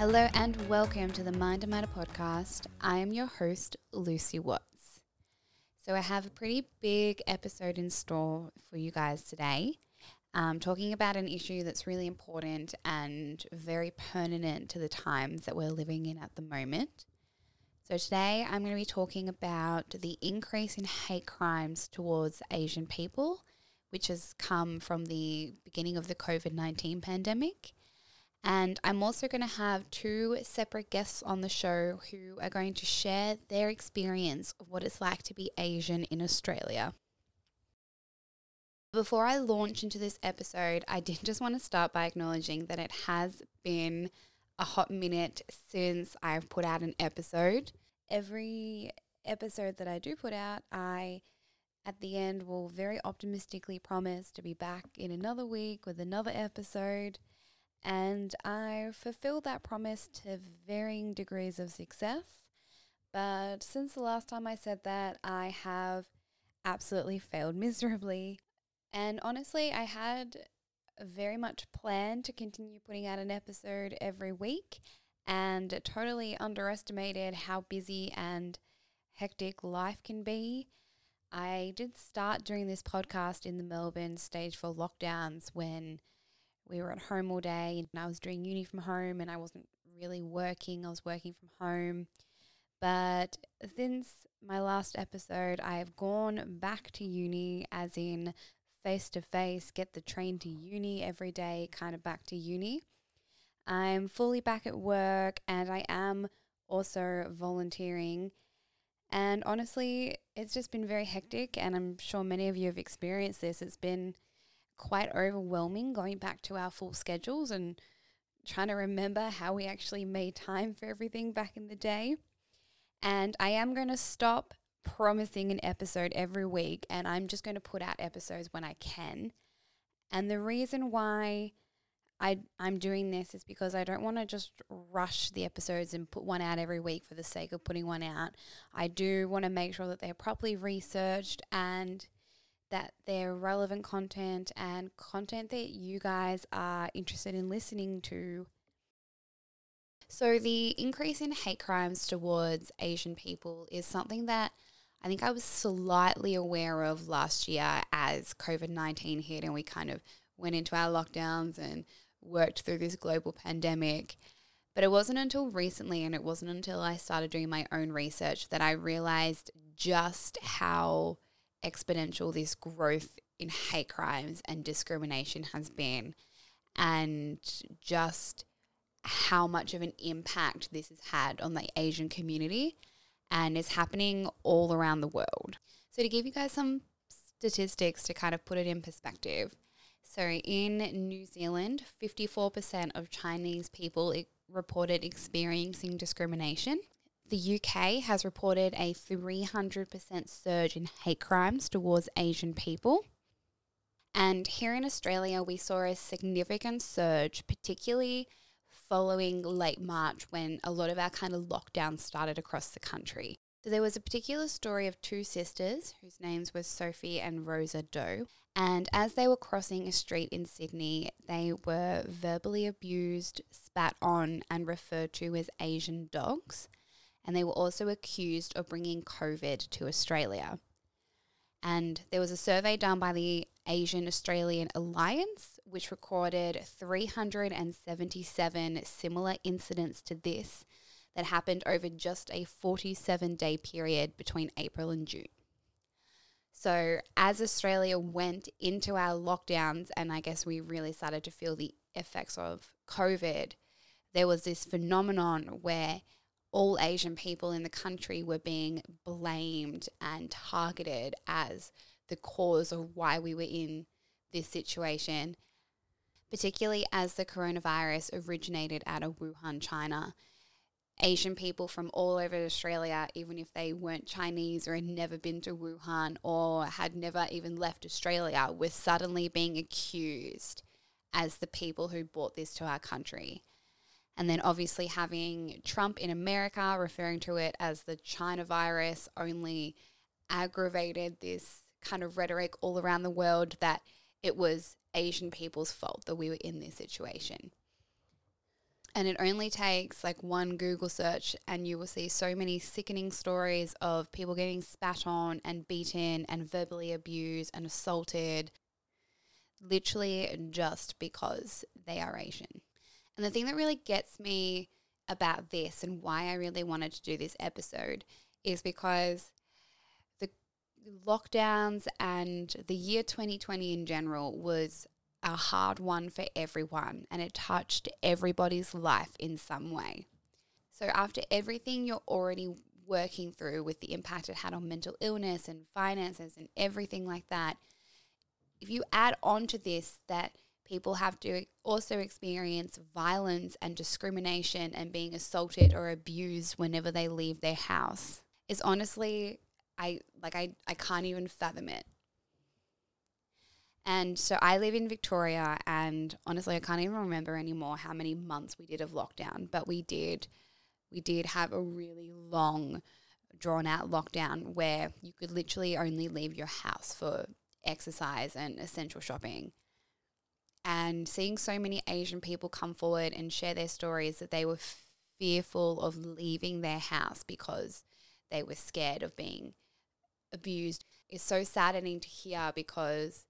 Hello and welcome to the Mind and Matter podcast. I am your host, Lucy Watts. So, I have a pretty big episode in store for you guys today, um, talking about an issue that's really important and very pertinent to the times that we're living in at the moment. So, today I'm going to be talking about the increase in hate crimes towards Asian people, which has come from the beginning of the COVID 19 pandemic. And I'm also going to have two separate guests on the show who are going to share their experience of what it's like to be Asian in Australia. Before I launch into this episode, I did just want to start by acknowledging that it has been a hot minute since I've put out an episode. Every episode that I do put out, I at the end will very optimistically promise to be back in another week with another episode. And I fulfilled that promise to varying degrees of success. But since the last time I said that, I have absolutely failed miserably. And honestly, I had very much planned to continue putting out an episode every week and totally underestimated how busy and hectic life can be. I did start doing this podcast in the Melbourne stage four lockdowns when we were at home all day and I was doing uni from home and I wasn't really working. I was working from home. But since my last episode, I have gone back to uni, as in face to face, get the train to uni every day, kind of back to uni. I'm fully back at work and I am also volunteering. And honestly, it's just been very hectic, and I'm sure many of you have experienced this. It's been quite overwhelming going back to our full schedules and trying to remember how we actually made time for everything back in the day. And I am going to stop promising an episode every week and I'm just going to put out episodes when I can. And the reason why I, I'm doing this is because I don't want to just rush the episodes and put one out every week for the sake of putting one out. I do want to make sure that they're properly researched and that they're relevant content and content that you guys are interested in listening to. So, the increase in hate crimes towards Asian people is something that I think I was slightly aware of last year as COVID 19 hit and we kind of went into our lockdowns and worked through this global pandemic. But it wasn't until recently, and it wasn't until I started doing my own research that I realized just how exponential this growth in hate crimes and discrimination has been, and just how much of an impact this has had on the Asian community and is happening all around the world. So, to give you guys some statistics to kind of put it in perspective. So, in New Zealand, 54% of Chinese people reported experiencing discrimination. The UK has reported a 300% surge in hate crimes towards Asian people. And here in Australia, we saw a significant surge, particularly following late March when a lot of our kind of lockdowns started across the country. So there was a particular story of two sisters whose names were Sophie and Rosa Doe. And as they were crossing a street in Sydney, they were verbally abused, spat on, and referred to as Asian dogs and they were also accused of bringing COVID to Australia. And there was a survey done by the Asian Australian Alliance, which recorded 377 similar incidents to this that happened over just a 47 day period between April and June. So, as Australia went into our lockdowns, and I guess we really started to feel the effects of COVID, there was this phenomenon where all Asian people in the country were being blamed and targeted as the cause of why we were in this situation, particularly as the coronavirus originated out of Wuhan, China. Asian people from all over Australia, even if they weren't Chinese or had never been to Wuhan or had never even left Australia, were suddenly being accused as the people who brought this to our country. And then obviously having Trump in America referring to it as the China virus only aggravated this kind of rhetoric all around the world that it was Asian people's fault that we were in this situation. And it only takes like one Google search, and you will see so many sickening stories of people getting spat on and beaten and verbally abused and assaulted, literally just because they are Asian. And the thing that really gets me about this and why I really wanted to do this episode is because the lockdowns and the year 2020 in general was a hard one for everyone and it touched everybody's life in some way. So, after everything you're already working through with the impact it had on mental illness and finances and everything like that, if you add on to this that people have to also experience violence and discrimination and being assaulted or abused whenever they leave their house, is honestly, I like, I, I can't even fathom it. And so I live in Victoria, and honestly, I can't even remember anymore how many months we did of lockdown, but we did. We did have a really long, drawn out lockdown where you could literally only leave your house for exercise and essential shopping. And seeing so many Asian people come forward and share their stories that they were fearful of leaving their house because they were scared of being abused is so saddening to hear because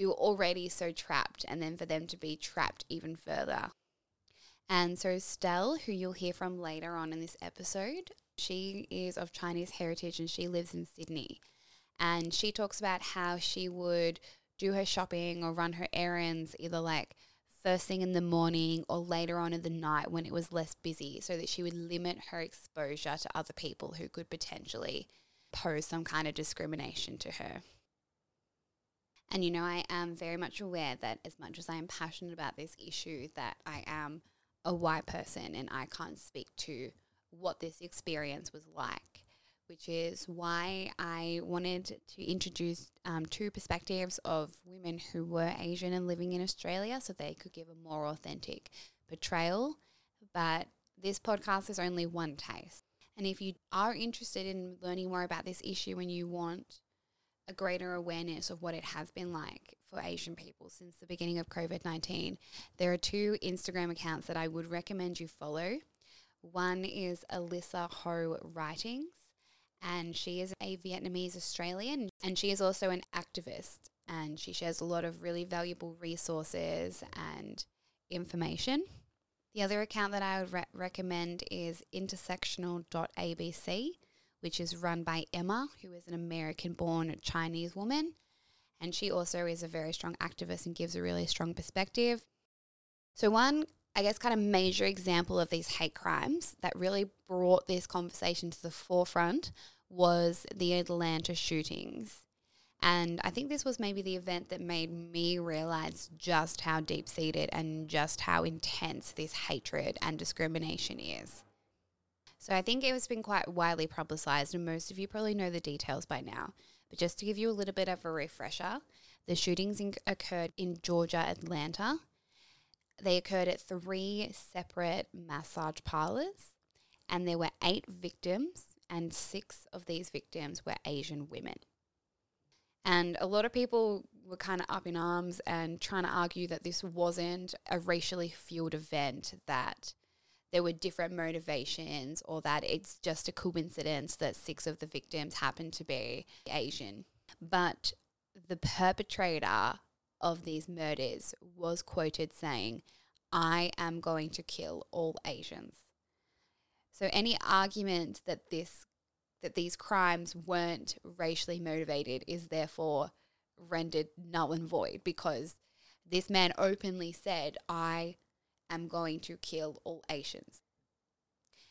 we were already so trapped, and then for them to be trapped even further. And so, Stell, who you'll hear from later on in this episode, she is of Chinese heritage and she lives in Sydney. And she talks about how she would do her shopping or run her errands either like first thing in the morning or later on in the night when it was less busy so that she would limit her exposure to other people who could potentially pose some kind of discrimination to her. And you know, I am very much aware that as much as I am passionate about this issue, that I am a white person and I can't speak to what this experience was like, which is why I wanted to introduce um, two perspectives of women who were Asian and living in Australia so they could give a more authentic portrayal. But this podcast is only one taste. And if you are interested in learning more about this issue and you want a greater awareness of what it has been like for Asian people since the beginning of COVID 19, there are two Instagram accounts that I would recommend you follow. One is Alyssa Ho Writings, and she is a Vietnamese Australian, and she is also an activist, and she shares a lot of really valuable resources and information. The other account that I would re- recommend is intersectional.abc which is run by Emma, who is an American born Chinese woman. And she also is a very strong activist and gives a really strong perspective. So, one, I guess, kind of major example of these hate crimes that really brought this conversation to the forefront was the Atlanta shootings. And I think this was maybe the event that made me realize just how deep seated and just how intense this hatred and discrimination is. So I think it has been quite widely publicized, and most of you probably know the details by now. But just to give you a little bit of a refresher, the shootings in- occurred in Georgia, Atlanta. They occurred at three separate massage parlors, and there were eight victims, and six of these victims were Asian women. And a lot of people were kind of up in arms and trying to argue that this wasn't a racially fueled event, that there were different motivations or that it's just a coincidence that six of the victims happened to be Asian. But the perpetrator of these murders was quoted saying, I am going to kill all Asians. So any argument that this that these crimes weren't racially motivated is therefore rendered null and void because this man openly said, I am going to kill all Asians.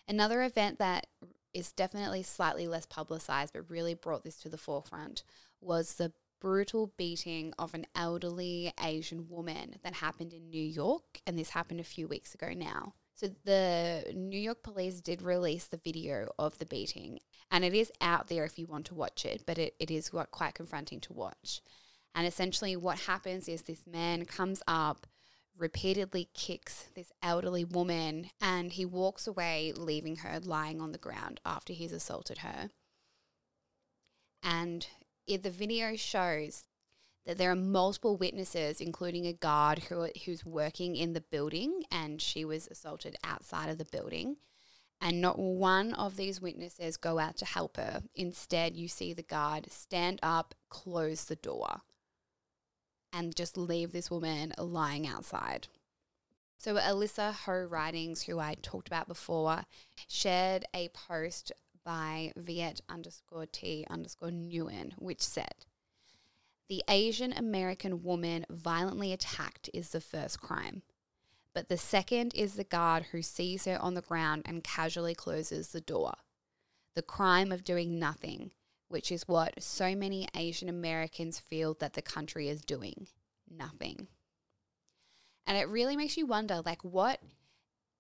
Another event that is definitely slightly less publicized but really brought this to the forefront was the brutal beating of an elderly Asian woman that happened in New York, and this happened a few weeks ago now. So, the New York police did release the video of the beating, and it is out there if you want to watch it, but it, it is quite confronting to watch. And essentially, what happens is this man comes up, repeatedly kicks this elderly woman and he walks away, leaving her lying on the ground after he's assaulted her. And it, the video shows that there are multiple witnesses, including a guard who, who's working in the building and she was assaulted outside of the building. And not one of these witnesses go out to help her. Instead, you see the guard stand up, close the door and just leave this woman lying outside. So, Alyssa Ho Writings, who I talked about before, shared a post by Viet underscore T underscore Nguyen, which said, The Asian American woman violently attacked is the first crime. But the second is the guard who sees her on the ground and casually closes the door. The crime of doing nothing, which is what so many Asian Americans feel that the country is doing nothing. And it really makes you wonder like, what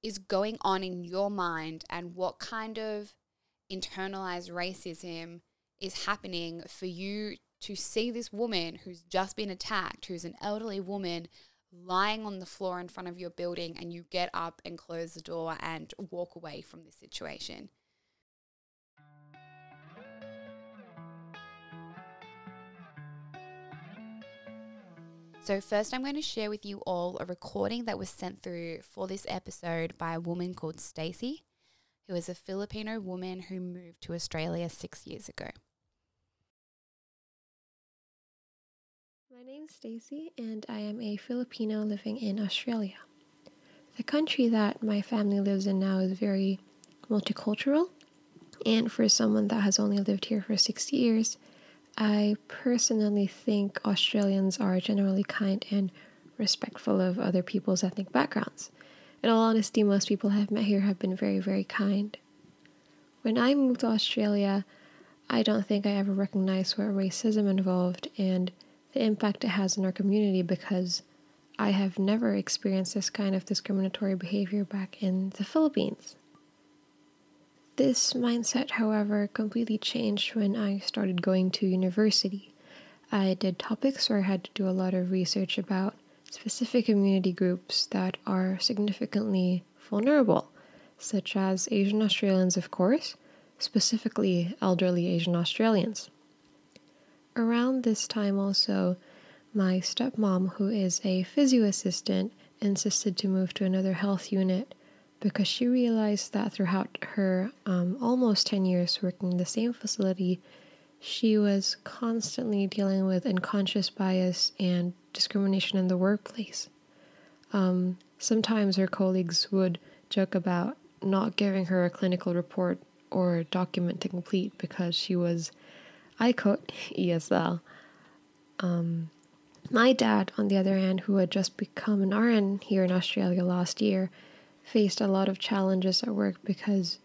is going on in your mind and what kind of internalized racism is happening for you to see this woman who's just been attacked, who's an elderly woman, lying on the floor in front of your building, and you get up and close the door and walk away from this situation. So, first, I'm going to share with you all a recording that was sent through for this episode by a woman called Stacey, who is a Filipino woman who moved to Australia six years ago. My name is Stacey, and I am a Filipino living in Australia. The country that my family lives in now is very multicultural, and for someone that has only lived here for six years, I personally think Australians are generally kind and respectful of other people's ethnic backgrounds. In all honesty, most people I've met here have been very, very kind. When I moved to Australia, I don't think I ever recognized where racism involved and the impact it has in our community because I have never experienced this kind of discriminatory behavior back in the Philippines. This mindset, however, completely changed when I started going to university. I did topics where I had to do a lot of research about specific community groups that are significantly vulnerable, such as Asian Australians, of course, specifically elderly Asian Australians. Around this time, also, my stepmom, who is a physio assistant, insisted to move to another health unit because she realized that throughout her um, almost 10 years working in the same facility, she was constantly dealing with unconscious bias and discrimination in the workplace. Um, sometimes her colleagues would joke about not giving her a clinical report or document to complete because she was, I quote, ESL. Um, my dad, on the other hand, who had just become an RN here in Australia last year, faced a lot of challenges at work because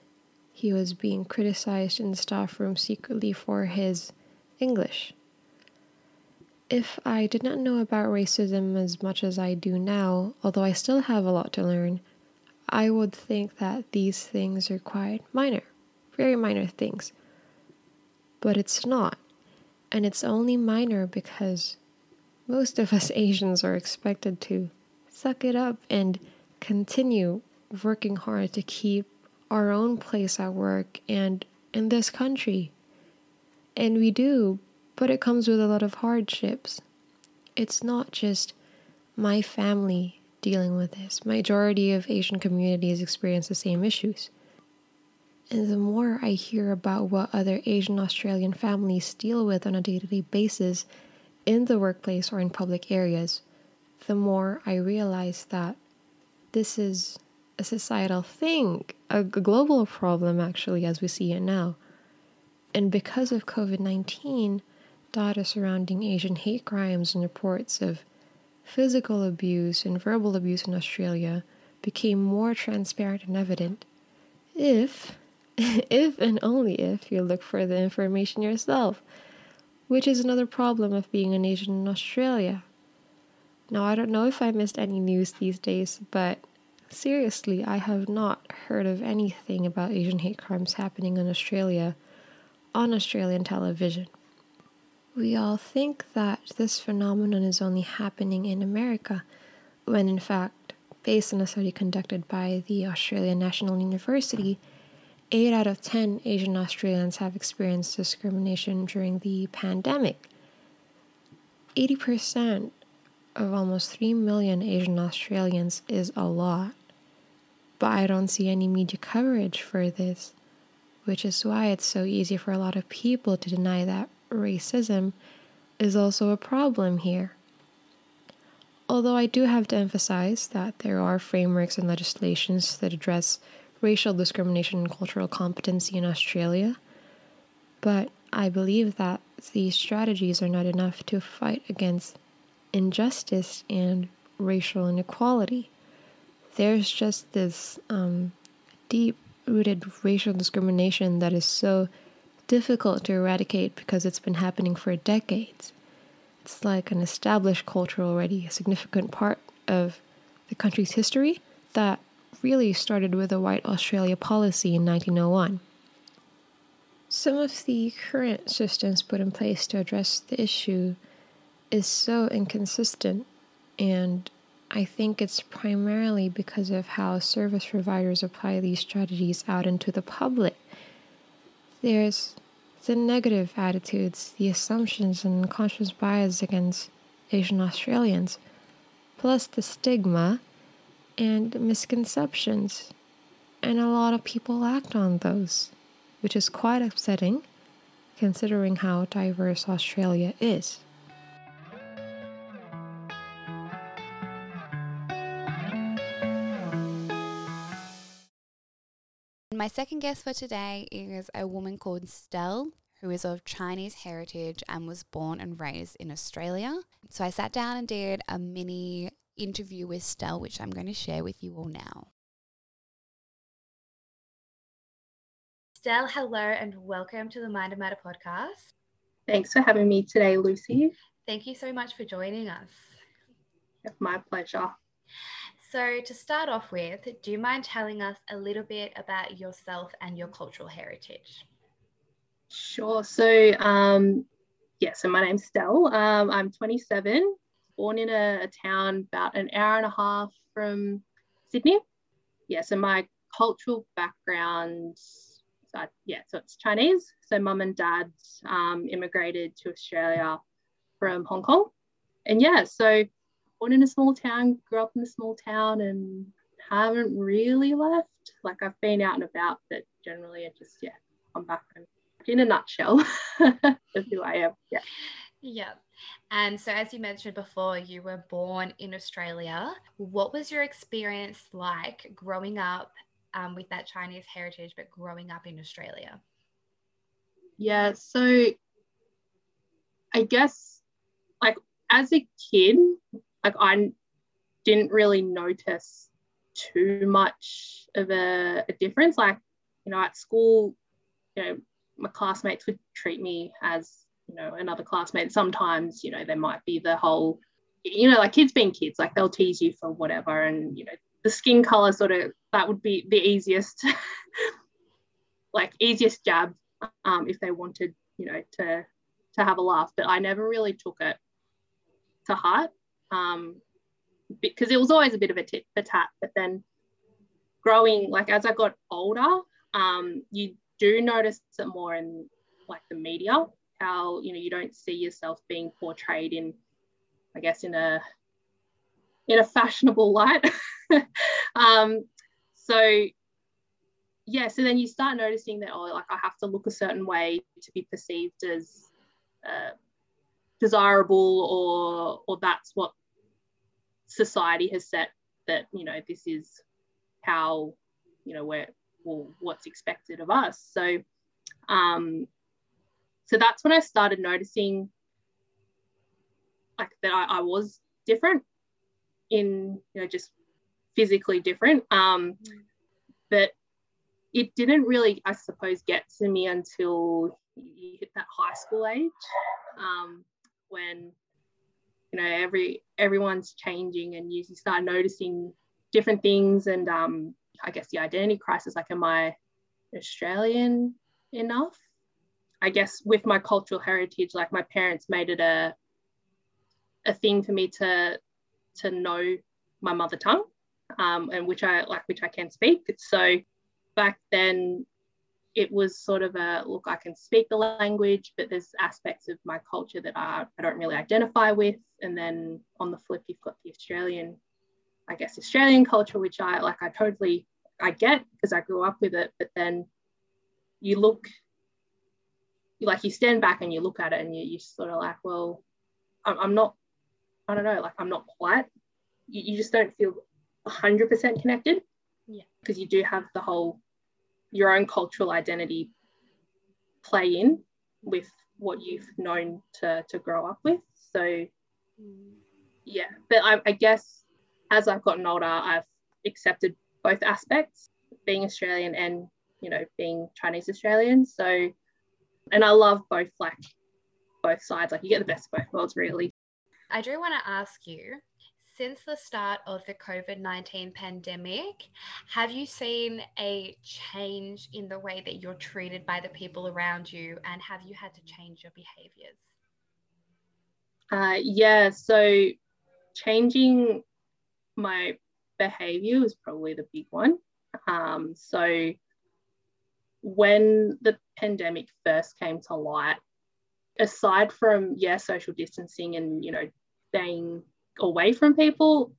he was being criticized in the staff room secretly for his English. If I did not know about racism as much as I do now, although I still have a lot to learn, I would think that these things are quite minor, very minor things. But it's not. And it's only minor because most of us Asians are expected to suck it up and continue working hard to keep our own place at work and in this country. And we do, but it comes with a lot of hardships. It's not just my family dealing with this. Majority of Asian communities experience the same issues. And the more I hear about what other Asian Australian families deal with on a day to day basis in the workplace or in public areas, the more I realize that this is a societal thing, a global problem, actually, as we see it now. And because of COVID 19, data surrounding Asian hate crimes and reports of physical abuse and verbal abuse in Australia became more transparent and evident. If, if and only if you look for the information yourself, which is another problem of being an Asian in Australia. Now, I don't know if I missed any news these days, but Seriously, I have not heard of anything about Asian hate crimes happening in Australia on Australian television. We all think that this phenomenon is only happening in America, when in fact, based on a study conducted by the Australian National University, 8 out of 10 Asian Australians have experienced discrimination during the pandemic. 80% of almost 3 million Asian Australians is a lot. But I don't see any media coverage for this, which is why it's so easy for a lot of people to deny that racism is also a problem here. Although I do have to emphasize that there are frameworks and legislations that address racial discrimination and cultural competency in Australia, but I believe that these strategies are not enough to fight against injustice and racial inequality. There's just this um, deep rooted racial discrimination that is so difficult to eradicate because it's been happening for decades. It's like an established culture already, a significant part of the country's history that really started with a white Australia policy in 1901. Some of the current systems put in place to address the issue is so inconsistent, and I think it's primarily because of how service providers apply these strategies out into the public. There's the negative attitudes, the assumptions, and conscious bias against Asian Australians, plus the stigma and misconceptions. And a lot of people act on those, which is quite upsetting considering how diverse Australia is. My second guest for today is a woman called Stell, who is of Chinese heritage and was born and raised in Australia. So I sat down and did a mini interview with Stell, which I'm going to share with you all now. Stell, hello and welcome to the Mind and Matter podcast. Thanks for having me today, Lucy. Thank you so much for joining us. My pleasure. So, to start off with, do you mind telling us a little bit about yourself and your cultural heritage? Sure. So, um, yeah, so my name's Stell. Um, I'm 27, born in a, a, town about an hour and a half from Sydney. Yeah, so my cultural background, uh, yeah, so it's Chinese. So mum and dad um, immigrated to Australia from Hong Kong. And yeah, so born in a small town, grew up in a small town, and haven't really left. Like I've been out and about, but generally I just, yeah, I'm back home. In a nutshell, that's who I am. Yeah. Yeah. And so, as you mentioned before, you were born in Australia. What was your experience like growing up um, with that Chinese heritage, but growing up in Australia? Yeah. So, I guess, like, as a kid, like, I didn't really notice too much of a, a difference. Like, you know, at school, you know, my classmates would treat me as you know another classmate. Sometimes you know there might be the whole you know like kids being kids like they'll tease you for whatever and you know the skin color sort of that would be the easiest like easiest jab um, if they wanted you know to to have a laugh. But i never really took it to heart um, because it was always a bit of a tit for tat but then growing like as i got older um, you do notice it more in like the media how you know you don't see yourself being portrayed in i guess in a in a fashionable light. Um, so yeah so then you start noticing that oh like i have to look a certain way to be perceived as uh, desirable or or that's what society has set that you know this is how you know where well what's expected of us. So um so that's when I started noticing like that I, I was different in you know just physically different. Um but it didn't really i suppose get to me until you hit that high school age um when you know every everyone's changing and you, start noticing different things and um i guess the identity crisis like am i australian enough I guess with my cultural heritage, like my parents made it a a thing for me to to know my mother tongue, um, and which I like, which I can speak. So back then, it was sort of a look. I can speak the language, but there's aspects of my culture that I, I don't really identify with. And then on the flip, you've got the Australian, I guess, Australian culture, which I like. I totally I get because I grew up with it. But then you look like you stand back and you look at it and you, you sort of like, well, I'm, I'm not, I don't know, like I'm not quite, you, you just don't feel 100% connected. Yeah. Because you do have the whole, your own cultural identity play in with what you've known to, to grow up with. So, yeah, but I, I guess as I've gotten older, I've accepted both aspects, being Australian and, you know, being Chinese Australian. So, and I love both like both sides. Like you get the best of both worlds, really. I do want to ask you since the start of the COVID 19 pandemic, have you seen a change in the way that you're treated by the people around you? And have you had to change your behaviors? Uh, yeah, so changing my behavior was probably the big one. Um, so when the pandemic first came to light, aside from yeah, social distancing and you know staying away from people,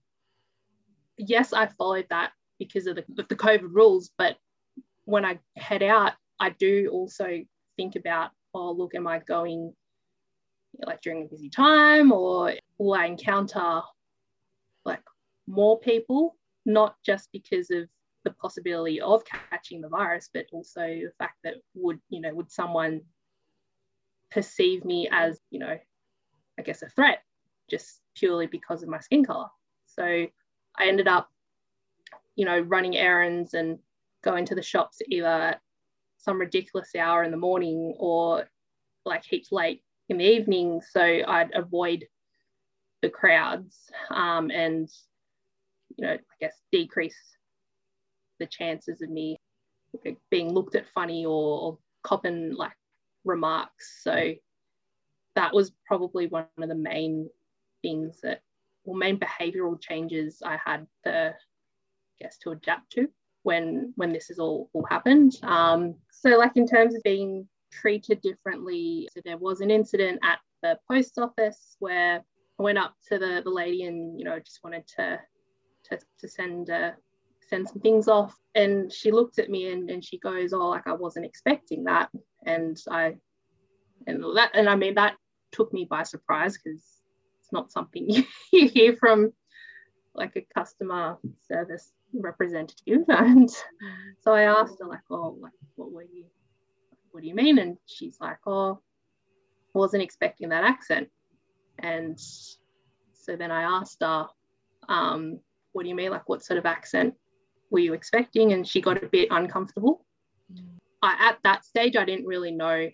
yes, I followed that because of the, the COVID rules. But when I head out, I do also think about, oh, look, am I going like during a busy time or will I encounter like more people, not just because of the possibility of catching the virus, but also the fact that would, you know, would someone perceive me as, you know, I guess a threat just purely because of my skin color. So I ended up, you know, running errands and going to the shops either at some ridiculous hour in the morning or like heaps late in the evening. So I'd avoid the crowds um, and, you know, I guess decrease the chances of me being looked at funny or, or copping like remarks. So that was probably one of the main things that, or main behavioural changes I had to, I guess, to adapt to when when this has all, all happened. Um, so like in terms of being treated differently, so there was an incident at the post office where I went up to the, the lady and you know just wanted to to, to send a send some things off. And she looked at me and, and she goes, Oh, like I wasn't expecting that. And I, and that, and I mean, that took me by surprise because it's not something you hear from like a customer service representative. And so I asked her, like, Oh, like, what were you, what do you mean? And she's like, Oh, wasn't expecting that accent. And so then I asked her, um, what do you mean? Like, what sort of accent were you expecting? And she got a bit uncomfortable. I, at that stage, I didn't really know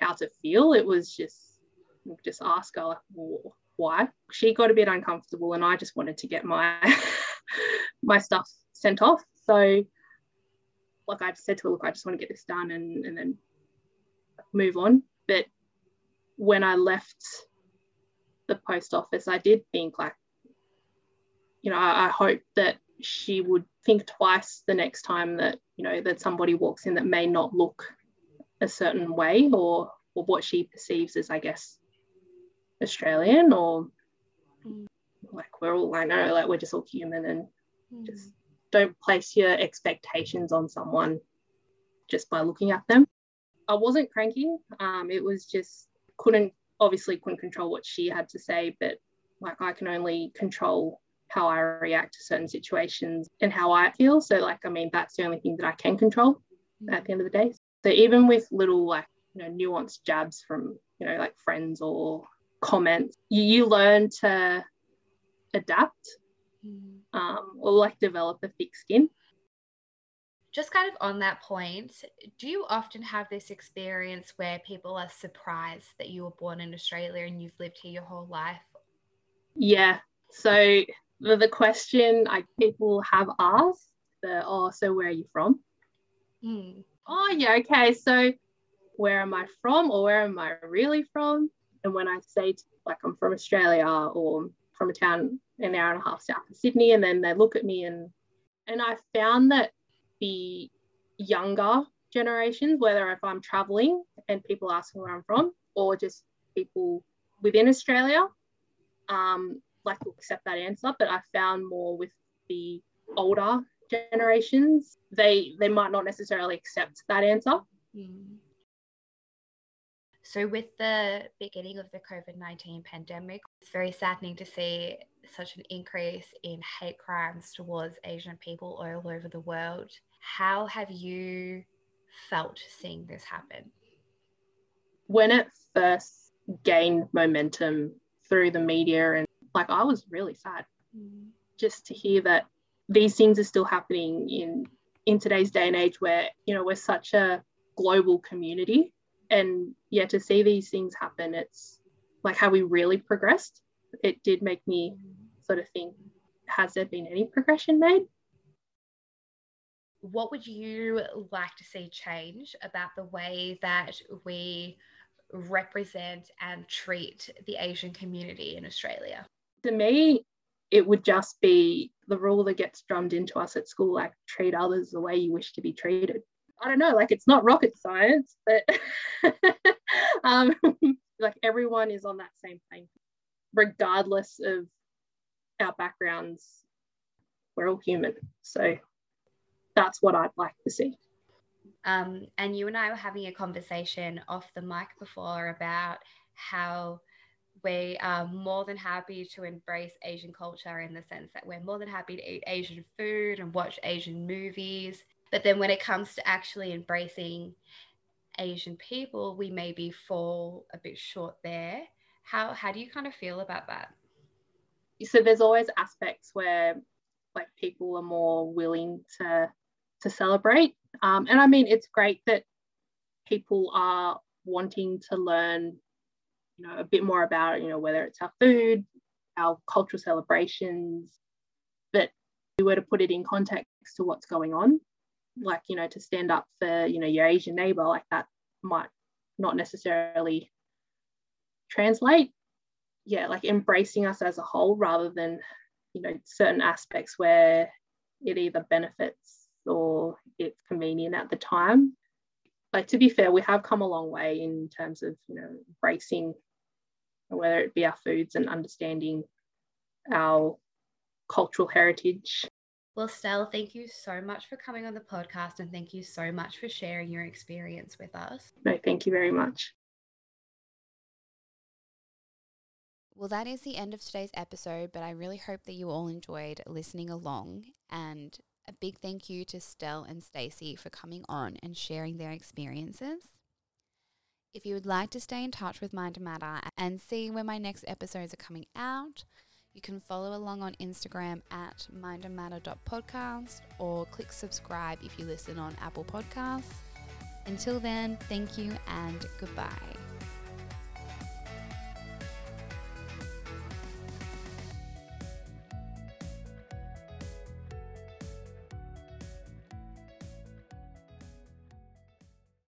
how to feel. It was just, just ask her, like, well, why? She got a bit uncomfortable, and I just wanted to get my my stuff sent off. So, like I said to her, look, I just want to get this done and, and then move on. But when I left the post office, I did think like, you know, I, I hope that she would think twice the next time that you know that somebody walks in that may not look a certain way or or what she perceives as I guess Australian or mm. like we're all I know like we're just all human and mm. just don't place your expectations on someone just by looking at them. I wasn't cranky. Um, it was just couldn't obviously couldn't control what she had to say, but like I can only control how I react to certain situations and how I feel. So, like, I mean, that's the only thing that I can control at the end of the day. So, even with little, like, you know, nuanced jabs from, you know, like friends or comments, you, you learn to adapt um, or like develop a thick skin. Just kind of on that point, do you often have this experience where people are surprised that you were born in Australia and you've lived here your whole life? Yeah. So the, the question I people have asked, the oh, so where are you from? Hmm. Oh yeah, okay. So where am I from or where am I really from? And when I say to, like I'm from Australia or from a town an hour and a half south of Sydney, and then they look at me and and I found that the younger generations, whether if I'm traveling and people ask me where I'm from, or just people within Australia, um, like will accept that answer. But I found more with the older generations, they they might not necessarily accept that answer. Mm. So, with the beginning of the COVID 19 pandemic, it's very saddening to see such an increase in hate crimes towards Asian people all over the world. How have you felt seeing this happen? When it first gained momentum through the media, and like I was really sad mm. just to hear that these things are still happening in in today's day and age where you know we're such a global community and yeah to see these things happen it's like how we really progressed. It did make me sort of think has there been any progression made? What would you like to see change about the way that we represent and treat the asian community in australia? To me it would just be the rule that gets drummed into us at school like treat others the way you wish to be treated I don't know, like it's not rocket science, but um, like everyone is on that same plane, regardless of our backgrounds. We're all human. So that's what I'd like to see. Um, and you and I were having a conversation off the mic before about how we are more than happy to embrace Asian culture in the sense that we're more than happy to eat Asian food and watch Asian movies. But then when it comes to actually embracing Asian people, we maybe fall a bit short there. How how do you kind of feel about that? So there's always aspects where like people are more willing to to celebrate. Um, and I mean it's great that people are wanting to learn, you know, a bit more about, you know, whether it's our food, our cultural celebrations, but we were to put it in context to what's going on, like you know to stand up for you know your asian neighbor like that might not necessarily translate. Yeah like embracing us as a whole rather than you know certain aspects where it either benefits or it's convenient at the time. Like to be fair we have come a long way in terms of you know embracing whether it be our foods and understanding our cultural heritage well, Stell, thank you so much for coming on the podcast and thank you so much for sharing your experience with us. No, thank you very much. Well, that is the end of today's episode, but I really hope that you all enjoyed listening along. And a big thank you to Stell and Stacey for coming on and sharing their experiences. If you would like to stay in touch with Mind to Matter and see when my next episodes are coming out, you can follow along on Instagram at mindandmatter.podcast or click subscribe if you listen on Apple Podcasts. Until then, thank you and goodbye.